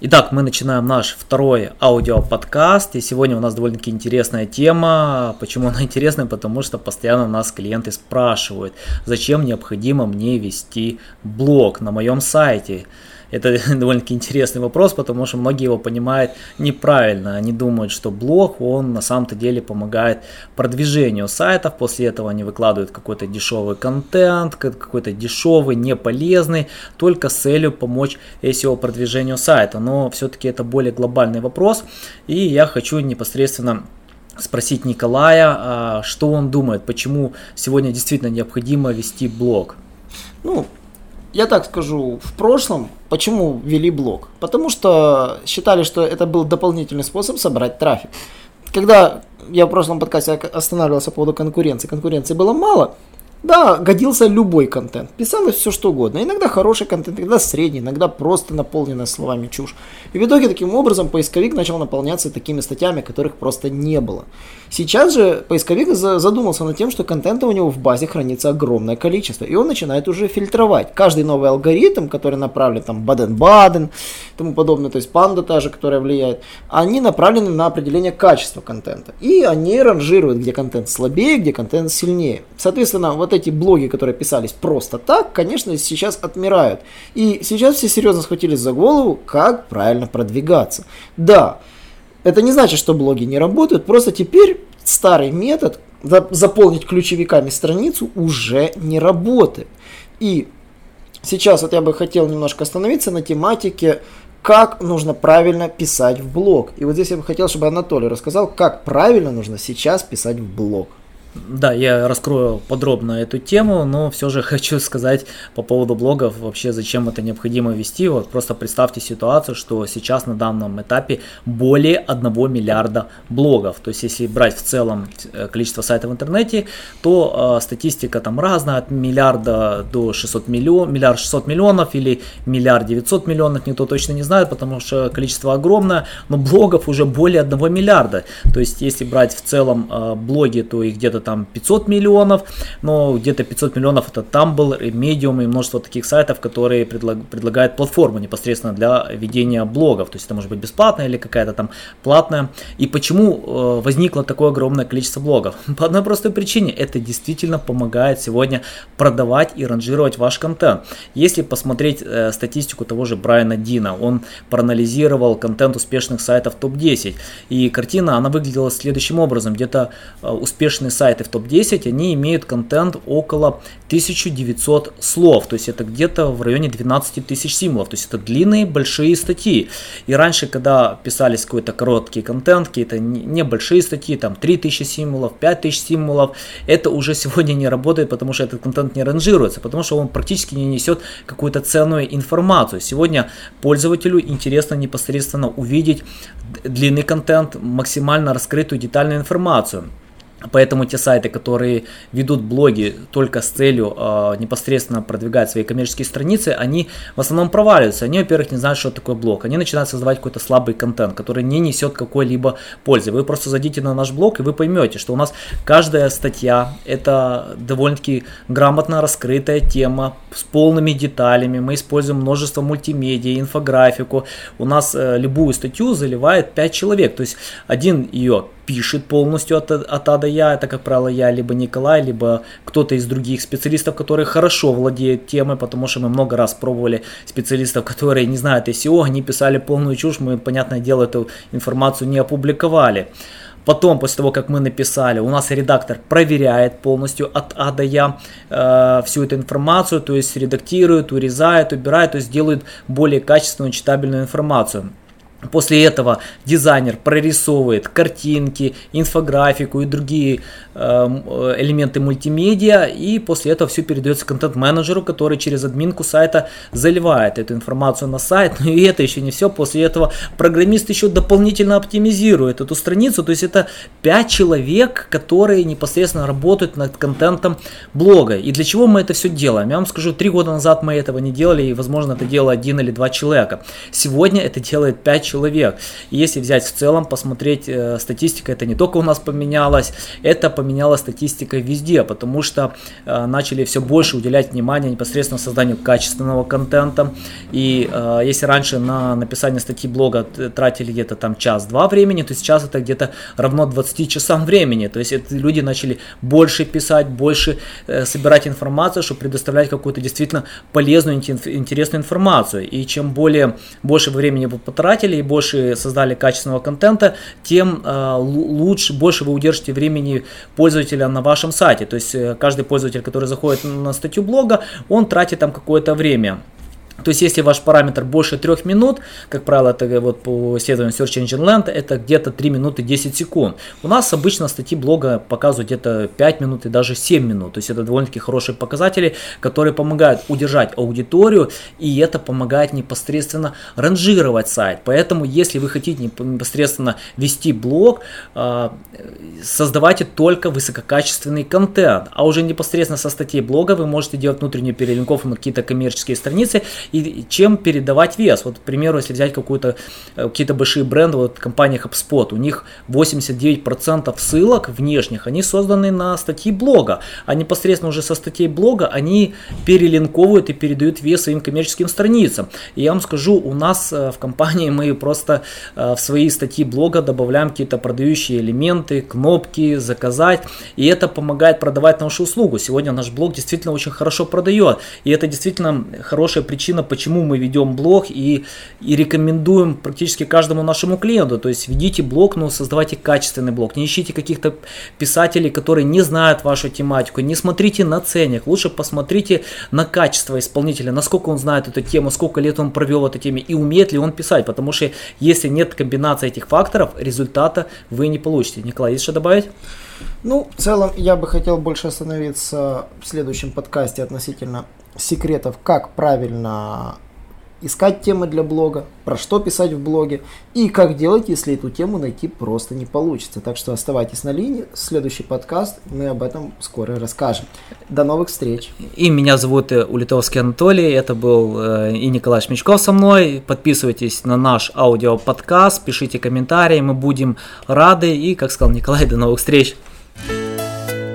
Итак, мы начинаем наш второй аудиоподкаст, и сегодня у нас довольно-таки интересная тема. Почему она интересная? Потому что постоянно нас клиенты спрашивают, зачем необходимо мне вести блог на моем сайте. Это довольно-таки интересный вопрос, потому что многие его понимают неправильно. Они думают, что блог, он на самом-то деле помогает продвижению сайтов. После этого они выкладывают какой-то дешевый контент, какой-то дешевый, неполезный, только с целью помочь SEO продвижению сайта. Но все-таки это более глобальный вопрос. И я хочу непосредственно спросить Николая, а, что он думает, почему сегодня действительно необходимо вести блог. Ну, я так скажу, в прошлом, почему ввели блог? Потому что считали, что это был дополнительный способ собрать трафик. Когда я в прошлом подкасте останавливался по поводу конкуренции, конкуренции было мало, да, годился любой контент. Писалось все что угодно. Иногда хороший контент, иногда средний, иногда просто наполненный словами чушь. И в итоге таким образом поисковик начал наполняться такими статьями, которых просто не было. Сейчас же поисковик задумался над тем, что контента у него в базе хранится огромное количество. И он начинает уже фильтровать. Каждый новый алгоритм, который направлен там Баден-Баден тому подобное, то есть панда та же, которая влияет, они направлены на определение качества контента. И они ранжируют, где контент слабее, где контент сильнее. Соответственно, вот эти блоги, которые писались просто так, конечно, сейчас отмирают. И сейчас все серьезно схватились за голову, как правильно продвигаться. Да, это не значит, что блоги не работают, просто теперь старый метод заполнить ключевиками страницу уже не работает. И сейчас вот я бы хотел немножко остановиться на тематике, как нужно правильно писать в блог. И вот здесь я бы хотел, чтобы Анатолий рассказал, как правильно нужно сейчас писать в блог. Да, я раскрою подробно эту тему, но все же хочу сказать по поводу блогов, вообще зачем это необходимо вести. Вот просто представьте ситуацию, что сейчас на данном этапе более 1 миллиарда блогов. То есть если брать в целом э, количество сайтов в интернете, то э, статистика там разная, от миллиарда до 600 миллионов, миллиард 600 миллионов или миллиард 900 миллионов, никто точно не знает, потому что количество огромное, но блогов уже более 1 миллиарда. То есть если брать в целом э, блоги, то их где-то там 500 миллионов, но где-то 500 миллионов это там был Medium и множество таких сайтов, которые предлаг, предлагают платформу непосредственно для ведения блогов. То есть это может быть бесплатная или какая-то там платная. И почему э, возникло такое огромное количество блогов? По одной простой причине. Это действительно помогает сегодня продавать и ранжировать ваш контент. Если посмотреть э, статистику того же Брайана Дина, он проанализировал контент успешных сайтов топ-10. И картина, она выглядела следующим образом. Где-то э, успешные сайты в топ-10, они имеют контент около 1900 слов, то есть это где-то в районе 12 тысяч символов, то есть это длинные большие статьи. И раньше, когда писались какой-то короткий контент, какие-то небольшие статьи, там 3000 символов, 5000 символов, это уже сегодня не работает, потому что этот контент не ранжируется, потому что он практически не несет какую-то ценную информацию. Сегодня пользователю интересно непосредственно увидеть длинный контент, максимально раскрытую детальную информацию. Поэтому те сайты, которые ведут блоги только с целью э, непосредственно продвигать свои коммерческие страницы, они в основном проваливаются. Они, во-первых, не знают, что такое блог. Они начинают создавать какой-то слабый контент, который не несет какой-либо пользы. Вы просто зайдите на наш блог, и вы поймете, что у нас каждая статья это довольно-таки грамотно раскрытая тема с полными деталями. Мы используем множество мультимедиа, инфографику. У нас э, любую статью заливает 5 человек. То есть один ее пишет полностью от, от А до Я. Это, как правило, я, либо Николай, либо кто-то из других специалистов, которые хорошо владеют темой, потому что мы много раз пробовали специалистов, которые не знают SEO, они писали полную чушь, мы, понятное дело, эту информацию не опубликовали. Потом, после того, как мы написали, у нас редактор проверяет полностью от А до Я э, всю эту информацию, то есть редактирует, урезает, убирает, то есть делает более качественную читабельную информацию. После этого дизайнер прорисовывает картинки, инфографику и другие эм, э, элементы мультимедиа, и после этого все передается контент-менеджеру, который через админку сайта заливает эту информацию на сайт. Но и это еще не все. После этого программист еще дополнительно оптимизирует эту страницу. То есть это 5 человек, которые непосредственно работают над контентом блога. И для чего мы это все делаем? Я вам скажу, три года назад мы этого не делали, и возможно это делало один или два человека. Сегодня это делает 5 человек. И если взять в целом, посмотреть э, статистика, это не только у нас поменялось, это поменялась статистика везде, потому что э, начали все больше уделять внимание непосредственно созданию качественного контента. И э, если раньше на написание статьи блога тратили где-то там час-два времени, то сейчас это где-то равно 20 часам времени. То есть это люди начали больше писать, больше э, собирать информацию, чтобы предоставлять какую-то действительно полезную, интересную информацию. И чем более больше времени вы потратили, и больше создали качественного контента, тем э, лучше, больше вы удержите времени пользователя на вашем сайте. То есть э, каждый пользователь, который заходит на статью блога, он тратит там какое-то время. То есть, если ваш параметр больше 3 минут, как правило, это вот по исследованию Search Engine Land, это где-то 3 минуты 10 секунд. У нас обычно статьи блога показывают где-то 5 минут и даже 7 минут. То есть, это довольно-таки хорошие показатели, которые помогают удержать аудиторию, и это помогает непосредственно ранжировать сайт. Поэтому, если вы хотите непосредственно вести блог, а, создавайте только высококачественный контент. А уже непосредственно со статьи блога вы можете делать внутреннюю перелинковку на какие-то коммерческие страницы и чем передавать вес. Вот, к примеру, если взять какую-то, э, какие-то большие бренды, вот компания HubSpot, у них 89% ссылок внешних, они созданы на статьи блога, а непосредственно уже со статей блога они перелинковывают и передают вес своим коммерческим страницам. И я вам скажу, у нас э, в компании мы просто э, в свои статьи блога добавляем какие-то продающие элементы, кнопки, заказать, и это помогает продавать нашу услугу. Сегодня наш блог действительно очень хорошо продает, и это действительно хорошая причина причина, почему мы ведем блог и, и рекомендуем практически каждому нашему клиенту. То есть ведите блог, но создавайте качественный блог. Не ищите каких-то писателей, которые не знают вашу тематику. Не смотрите на ценник. Лучше посмотрите на качество исполнителя, насколько он знает эту тему, сколько лет он провел этой теме и умеет ли он писать. Потому что если нет комбинации этих факторов, результата вы не получите. Николай, есть что добавить? Ну, в целом, я бы хотел больше остановиться в следующем подкасте относительно секретов, как правильно искать темы для блога, про что писать в блоге и как делать, если эту тему найти просто не получится. Так что оставайтесь на линии, следующий подкаст, мы об этом скоро расскажем. До новых встреч. И меня зовут э, Улитовский Анатолий, это был э, и Николай Шмичков со мной. Подписывайтесь на наш аудиоподкаст, пишите комментарии, мы будем рады. И, как сказал Николай, до новых встреч.